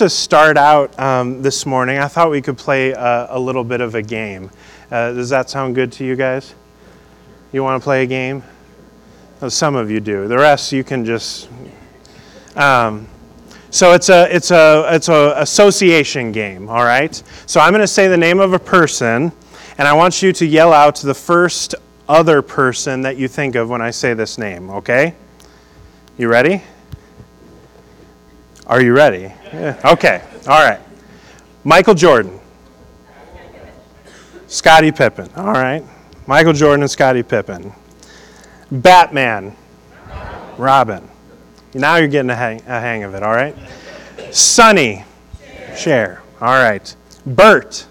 to start out um, this morning, I thought we could play a, a little bit of a game. Uh, does that sound good to you guys? You want to play a game? Well, some of you do. The rest, you can just. Um, so it's a it's a it's a association game. All right. So I'm going to say the name of a person, and I want you to yell out the first other person that you think of when I say this name. Okay. You ready? Are you ready? Yeah. Okay. All right. Michael Jordan. Scottie Pippen. All right. Michael Jordan and Scottie Pippen. Batman. Robin. Now you're getting a hang, a hang of it, all right? Sonny. Cher. All right. Bert.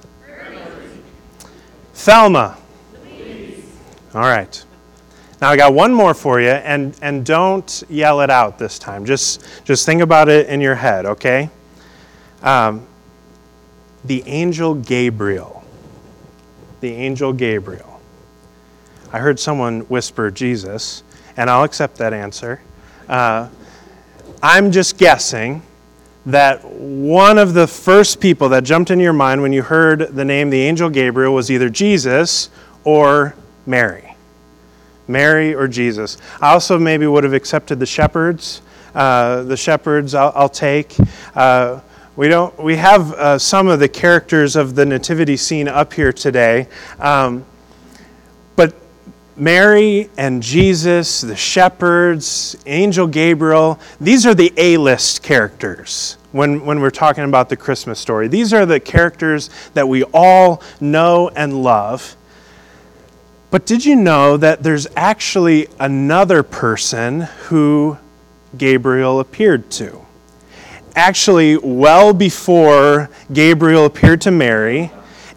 Thelma. All right. Now I got one more for you, and, and don't yell it out this time. Just, just think about it in your head, okay? Um, the angel Gabriel. The angel Gabriel. I heard someone whisper Jesus, and I'll accept that answer. Uh, I'm just guessing that one of the first people that jumped in your mind when you heard the name the angel Gabriel was either Jesus or Mary. Mary or Jesus. I also maybe would have accepted the shepherds. Uh, the shepherds I'll, I'll take. Uh, we don't. We have uh, some of the characters of the nativity scene up here today, um, but Mary and Jesus, the shepherds, Angel Gabriel. These are the A-list characters when, when we're talking about the Christmas story. These are the characters that we all know and love. But did you know that there's actually another person who Gabriel appeared to? Actually, well before Gabriel appeared to Mary,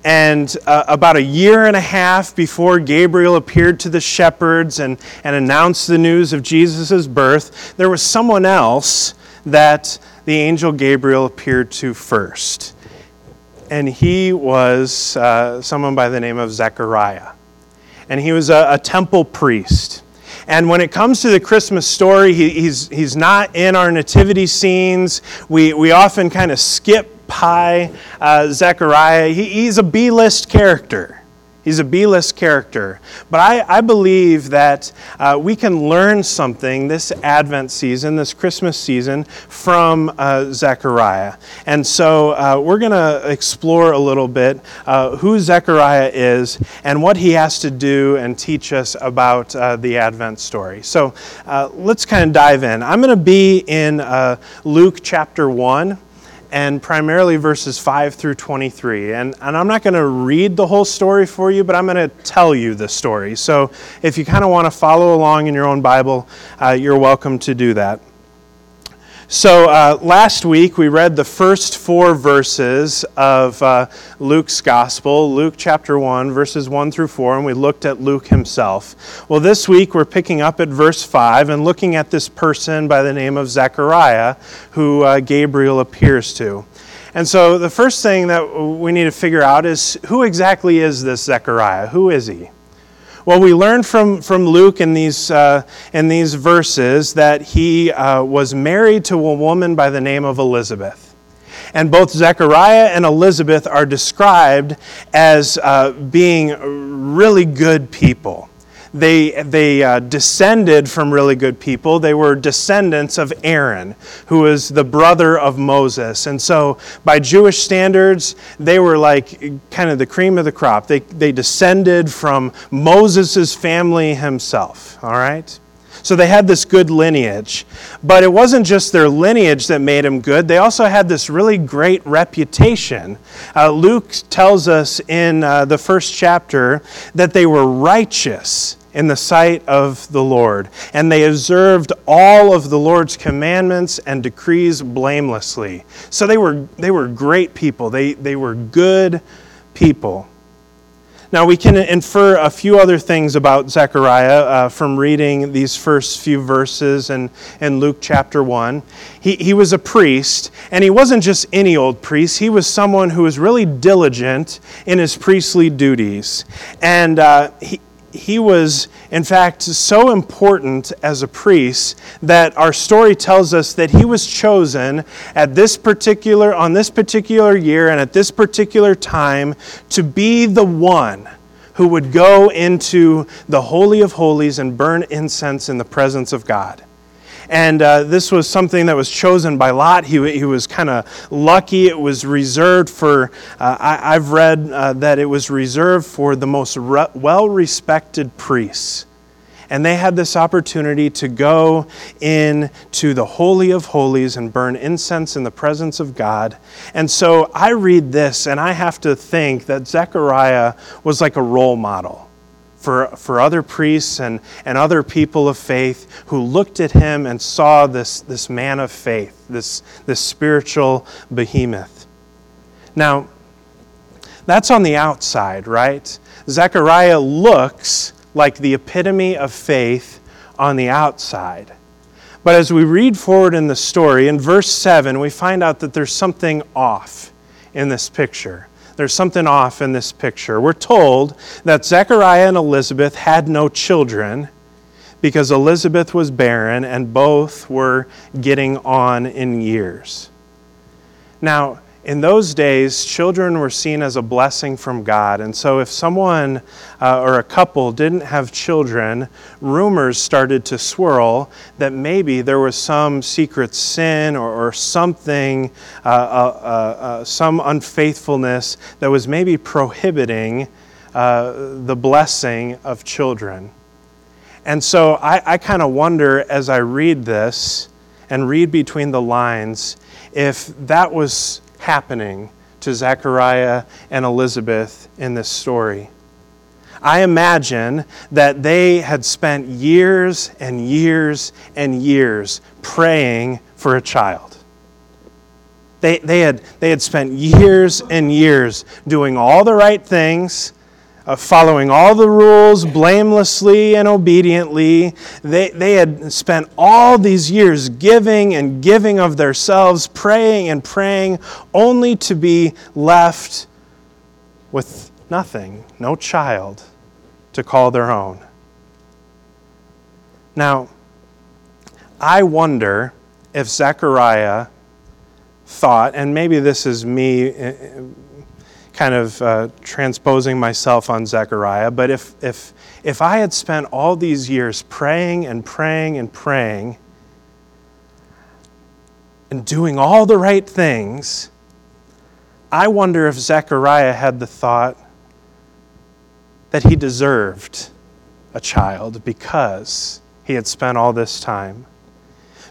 and uh, about a year and a half before Gabriel appeared to the shepherds and, and announced the news of Jesus' birth, there was someone else that the angel Gabriel appeared to first. And he was uh, someone by the name of Zechariah and he was a, a temple priest. And when it comes to the Christmas story, he, he's, he's not in our nativity scenes. We, we often kind of skip by uh, Zechariah. He, he's a B list character. He's a B list character. But I, I believe that uh, we can learn something this Advent season, this Christmas season, from uh, Zechariah. And so uh, we're going to explore a little bit uh, who Zechariah is and what he has to do and teach us about uh, the Advent story. So uh, let's kind of dive in. I'm going to be in Luke chapter 1 and primarily verses 5 through 23. And, and I'm not going to read the whole story for you, but I'm going to tell you the story. So if you kind of want to follow along in your own Bible, uh, you're welcome to do that. So, uh, last week we read the first four verses of uh, Luke's Gospel, Luke chapter 1, verses 1 through 4, and we looked at Luke himself. Well, this week we're picking up at verse 5 and looking at this person by the name of Zechariah, who uh, Gabriel appears to. And so, the first thing that we need to figure out is who exactly is this Zechariah? Who is he? Well, we learn from, from Luke in these, uh, in these verses that he uh, was married to a woman by the name of Elizabeth. And both Zechariah and Elizabeth are described as uh, being really good people they, they uh, descended from really good people. They were descendants of Aaron, who was the brother of Moses. And so, by Jewish standards, they were like kind of the cream of the crop. They, they descended from Moses' family himself, all right? So they had this good lineage. But it wasn't just their lineage that made them good, they also had this really great reputation. Uh, Luke tells us in uh, the first chapter that they were righteous in the sight of the Lord. And they observed all of the Lord's commandments and decrees blamelessly. So they were, they were great people, they, they were good people. Now, we can infer a few other things about Zechariah uh, from reading these first few verses in, in Luke chapter 1. He, he was a priest, and he wasn't just any old priest. He was someone who was really diligent in his priestly duties. And uh, he, he was, in fact, so important as a priest that our story tells us that he was chosen at this particular, on this particular year and at this particular time to be the one who would go into the Holy of Holies and burn incense in the presence of God. And uh, this was something that was chosen by Lot. He, he was kind of lucky. It was reserved for, uh, I, have read uh, that it was reserved for the most re- well respected priests. And they had this opportunity to go into the Holy of Holies and burn incense in the presence of God. And so I read this and I have to think that Zechariah was like a role model for, for other priests and, and other people of faith who looked at him and saw this, this man of faith, this, this spiritual behemoth. Now, that's on the outside, right? Zechariah looks like the epitome of faith on the outside. But as we read forward in the story, in verse 7, we find out that there's something off in this picture there's something off in this picture. We're told that Zechariah and Elizabeth had no children because Elizabeth was barren and both were getting on in years. Now, in those days, children were seen as a blessing from God. And so, if someone uh, or a couple didn't have children, rumors started to swirl that maybe there was some secret sin or, or something, uh, uh, uh, uh some unfaithfulness that was maybe prohibiting uh, the blessing of children. And so, I, I kind of wonder as I read this and read between the lines if that was happening to Zechariah and Elizabeth in this story. I imagine that they had spent years and years and years praying for a child. They, they, had, they had spent years and years doing all the right things, uh, following all the rules blamelessly and obediently. They, they had spent all these years giving and giving of themselves, praying and praying, only to be left with nothing, no child to call their own. Now, I wonder if Zechariah thought, and maybe this is me kind of uh, transposing myself on Zechariah, but if, if, if I had spent all these years praying and praying and praying and doing all the right things, I wonder if Zechariah had the thought that he deserved a child because he had spent all this time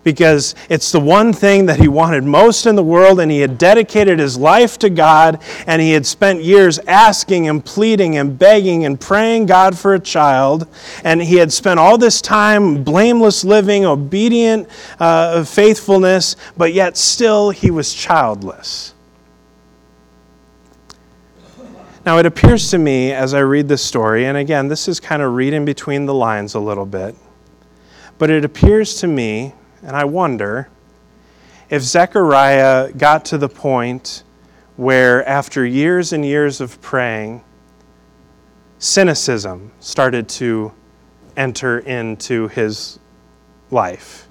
because it's the one thing that he wanted most in the world, and he had dedicated his life to God, and he had spent years asking and pleading and begging and praying God for a child, and he had spent all this time blameless living, obedient uh, faithfulness, but yet still he was childless. Now, it appears to me as I read this story, and again, this is kind of reading between the lines a little bit, but it appears to me and I wonder if Zechariah got to the point where, after years and years of praying, cynicism started to enter into his life.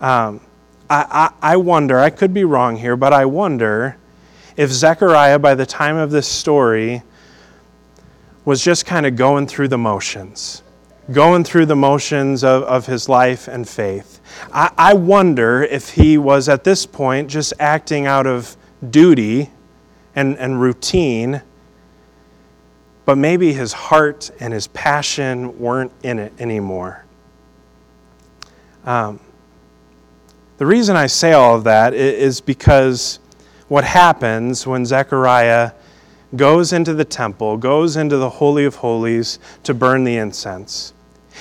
Um, I, I, I wonder, I could be wrong here, but I wonder if Zechariah, by the time of this story, was just kind of going through the motions, going through the motions of, of his life and faith. I, I wonder if he was at this point just acting out of duty and, and routine, but maybe his heart and his passion weren't in it anymore. Um, the reason I say all of that is because what happens when Zechariah goes into the temple, goes into the Holy of Holies to burn the incense.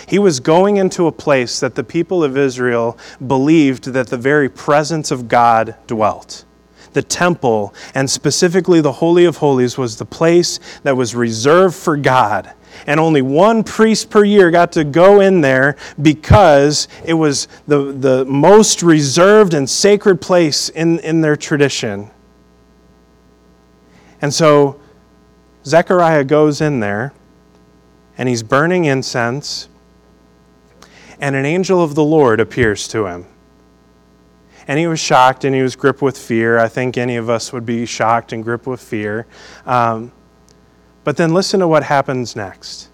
He was going into a place that the people of Israel believed that the very presence of God dwelt. The temple, and specifically the Holy of Holies, was the place that was reserved for God. And only one priest per year got to go in there because it was the, the most reserved and sacred place in, in their tradition. And so Zechariah goes in there and he's burning incense, and an angel of the Lord appears to him. And he was shocked and he was gripped with fear. I think any of us would be shocked and gripped with fear. Um, but then listen to what happens next.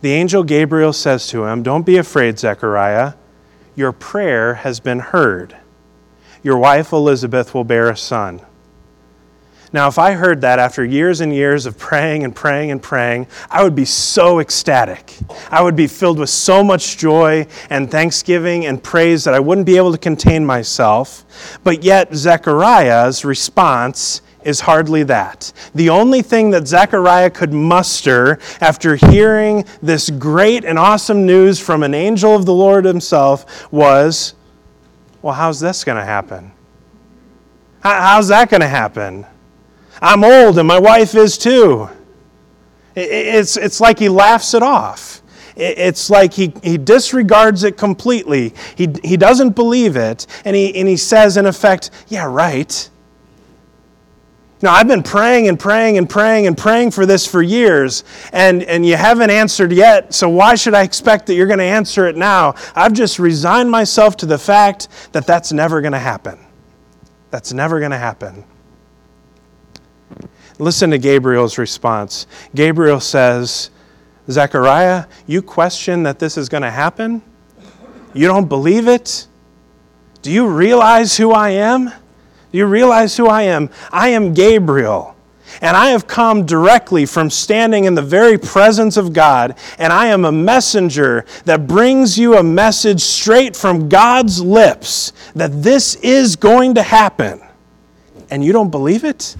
The angel Gabriel says to him, Don't be afraid, Zechariah. Your prayer has been heard. Your wife Elizabeth will bear a son now, if I heard that after years and years of praying and praying and praying, I would be so ecstatic. I would be filled with so much joy and thanksgiving and praise that I wouldn't be able to contain myself. But yet, Zechariah's response is hardly that. The only thing that Zechariah could muster after hearing this great and awesome news from an angel of the Lord himself was, Well, how's this going to happen? How's that going to happen? I'm old and my wife is too. It's, it's like he laughs it off. It's like he, he disregards it completely. He, he doesn't believe it. And he, and he says, in effect, Yeah, right. Now, I've been praying and praying and praying and praying for this for years, and, and you haven't answered yet, so why should I expect that you're going to answer it now? I've just resigned myself to the fact that that's never going to happen. That's never going to happen. Listen to Gabriel's response. Gabriel says, Zechariah, you question that this is going to happen? You don't believe it? Do you realize who I am? Do you realize who I am? I am Gabriel. And I have come directly from standing in the very presence of God, and I am a messenger that brings you a message straight from God's lips that this is going to happen. And you don't believe it?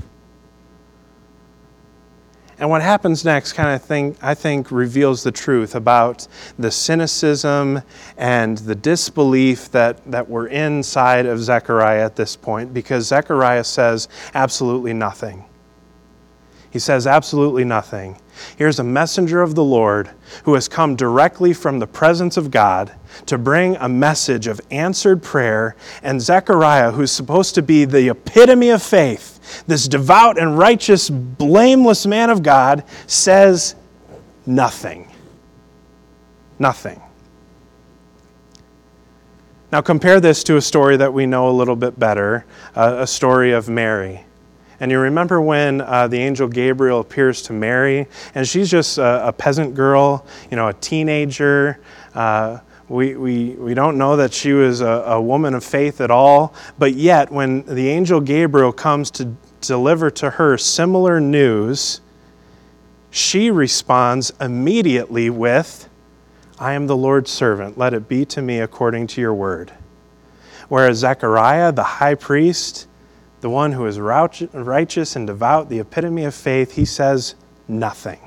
And what happens next kind of thing, I think, reveals the truth about the cynicism and the disbelief that, that were inside of Zechariah at this point, because Zechariah says absolutely nothing. He says absolutely nothing. Here's a messenger of the Lord who has come directly from the presence of God to bring a message of answered prayer, and Zechariah, who's supposed to be the epitome of faith, this devout and righteous, blameless man of God says nothing. Nothing. Now, compare this to a story that we know a little bit better a story of Mary. And you remember when uh, the angel Gabriel appears to Mary, and she's just a, a peasant girl, you know, a teenager. Uh, we, we, we don't know that she was a, a woman of faith at all, but yet, when the angel Gabriel comes to deliver to her similar news, she responds immediately with, I am the Lord's servant. Let it be to me according to your word. Whereas Zechariah, the high priest, the one who is righteous and devout, the epitome of faith, he says nothing.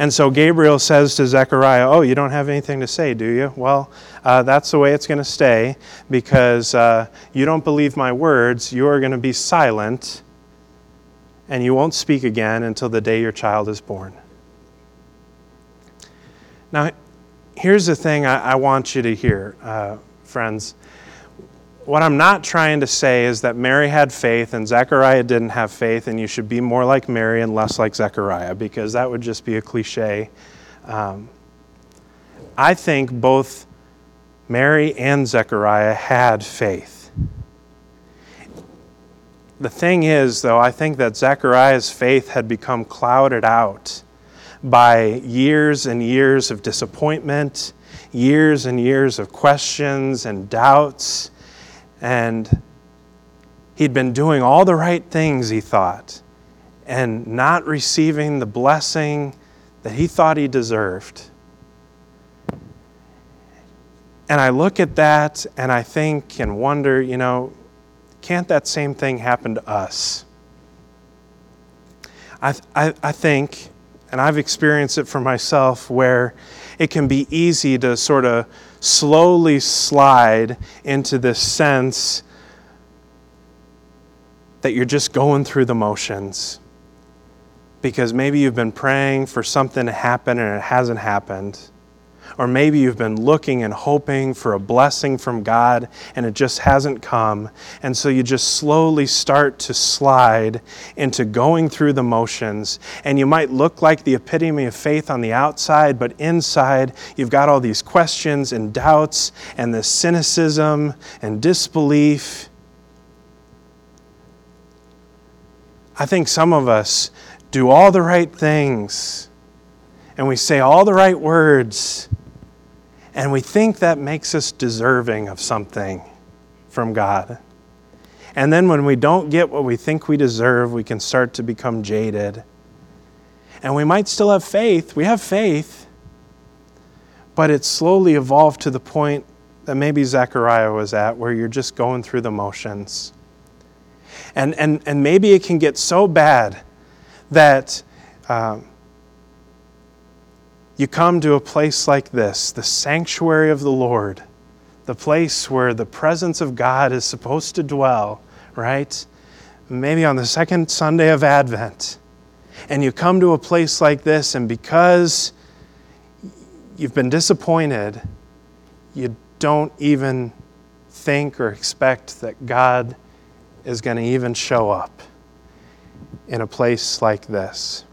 And so Gabriel says to Zechariah, Oh, you don't have anything to say, do you? Well, uh, that's the way it's going to stay because uh, you don't believe my words. You are going to be silent and you won't speak again until the day your child is born. Now, here's the thing I, I want you to hear, uh, friends what I'm not trying to say is that Mary had faith and Zechariah didn't have faith, and you should be more like Mary and less like Zechariah, because that would just be a cliche. Um, I think both Mary and Zechariah had faith. The thing is, though, I think that Zechariah's faith had become clouded out by years and years of disappointment, years and years of questions and doubts and he'd been doing all the right things, he thought, and not receiving the blessing that he thought he deserved. And I look at that and I think and wonder, you know, can't that same thing happen to us? I, I, I think, and I've experienced it for myself, where it can be easy to sort of slowly slide into this sense that you're just going through the motions. Because maybe you've been praying for something to happen and it hasn't happened. Or maybe you've been looking and hoping for a blessing from God and it just hasn't come. And so you just slowly start to slide into going through the motions. And you might look like the epitome of faith on the outside, but inside you've got all these questions and doubts and this cynicism and disbelief. I think some of us do all the right things and we say all the right words and we think that makes us deserving of something from God. And then when we don't get what we think we deserve, we can start to become jaded. And we might still have faith. We have faith. But it's slowly evolved to the point that maybe Zechariah was at, where you're just going through the motions. And, and, and maybe it can get so bad that um, you come to a place like this, the sanctuary of the Lord, the place where the presence of God is supposed to dwell, right? Maybe on the second Sunday of Advent. And you come to a place like this, and because you've been disappointed, you don't even think or expect that God is going to even show up in a place like this.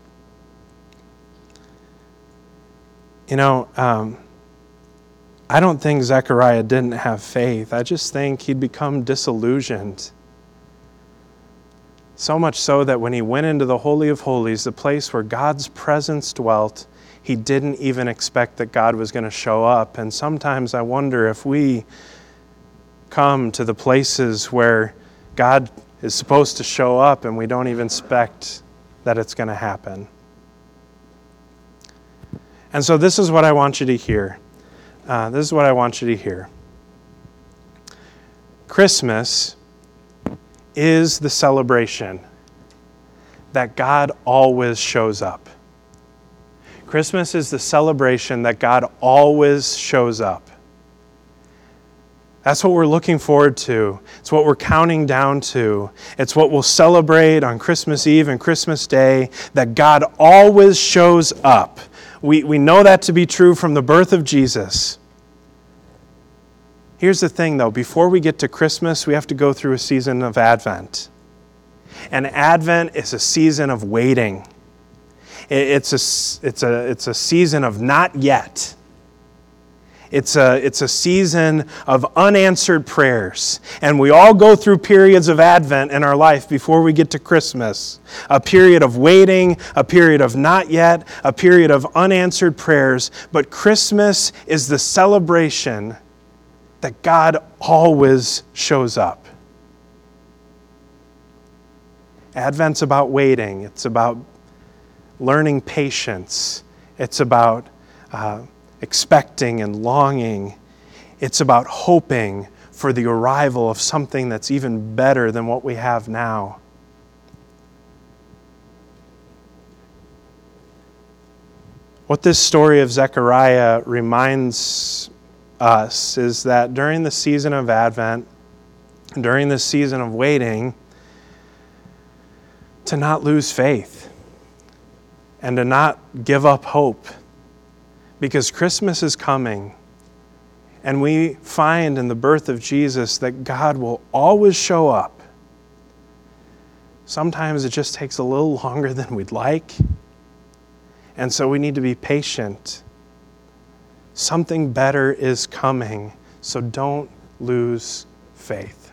You know, um, I don't think Zechariah didn't have faith. I just think he'd become disillusioned. So much so that when he went into the Holy of Holies, the place where God's presence dwelt, he didn't even expect that God was going to show up. And sometimes I wonder if we come to the places where God is supposed to show up and we don't even expect that it's going to happen. And so, this is what I want you to hear. Uh, this is what I want you to hear. Christmas is the celebration that God always shows up. Christmas is the celebration that God always shows up. That's what we're looking forward to. It's what we're counting down to. It's what we'll celebrate on Christmas Eve and Christmas Day that God always shows up. We, we know that to be true from the birth of Jesus. Here's the thing, though before we get to Christmas, we have to go through a season of Advent. And Advent is a season of waiting, it's a, it's a, it's a season of not yet. It's a, it's a season of unanswered prayers. And we all go through periods of Advent in our life before we get to Christmas a period of waiting, a period of not yet, a period of unanswered prayers. But Christmas is the celebration that God always shows up. Advent's about waiting, it's about learning patience, it's about. Uh, expecting and longing. It's about hoping for the arrival of something that's even better than what we have now. What this story of Zechariah reminds us is that during the season of Advent, during the season of waiting, to not lose faith and to not give up hope because Christmas is coming. And we find in the birth of Jesus that God will always show up. Sometimes it just takes a little longer than we'd like. And so we need to be patient. Something better is coming, so don't lose faith.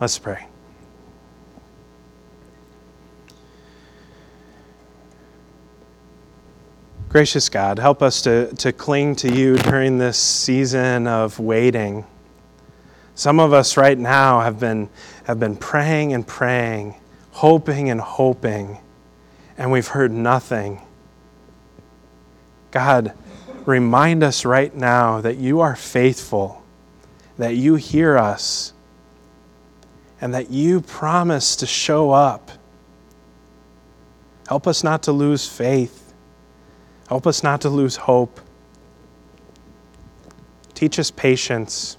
Let's pray. Gracious God, help us to, to cling to you during this season of waiting. Some of us right now have been, have been praying and praying, hoping and hoping, and we've heard nothing. God, remind us right now that you are faithful, that you hear us, and that you promise to show up. Help us not to lose faith. Help us not to lose hope. Teach us patience.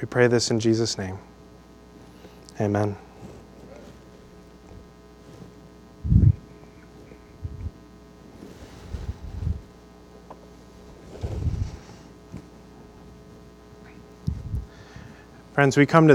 We pray this in Jesus' name. Amen. Friends, we come to